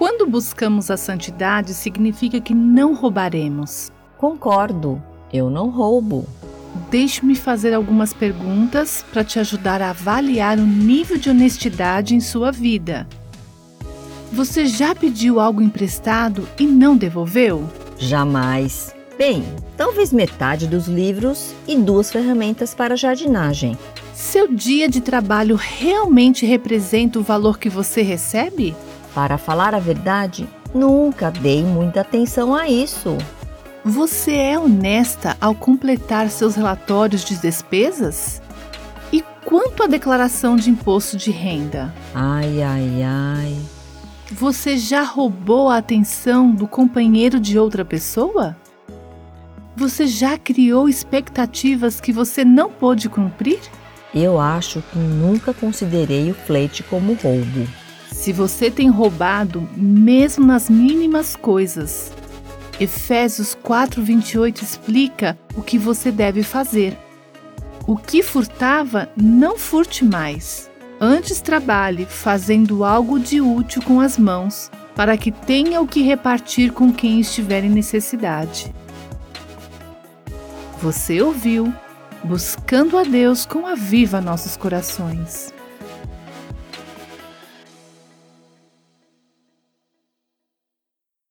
Quando buscamos a santidade, significa que não roubaremos. Concordo, eu não roubo. Deixe-me fazer algumas perguntas para te ajudar a avaliar o nível de honestidade em sua vida. Você já pediu algo emprestado e não devolveu? Jamais. Bem, talvez metade dos livros e duas ferramentas para jardinagem. Seu dia de trabalho realmente representa o valor que você recebe? Para falar a verdade, nunca dei muita atenção a isso. Você é honesta ao completar seus relatórios de despesas? E quanto à declaração de imposto de renda? Ai, ai, ai. Você já roubou a atenção do companheiro de outra pessoa? Você já criou expectativas que você não pôde cumprir? Eu acho que nunca considerei o flete como roubo. Se você tem roubado, mesmo nas mínimas coisas, Efésios 4:28 explica o que você deve fazer. O que furtava, não furte mais. Antes trabalhe fazendo algo de útil com as mãos, para que tenha o que repartir com quem estiver em necessidade. Você ouviu Buscando a Deus com a Viva Nossos Corações.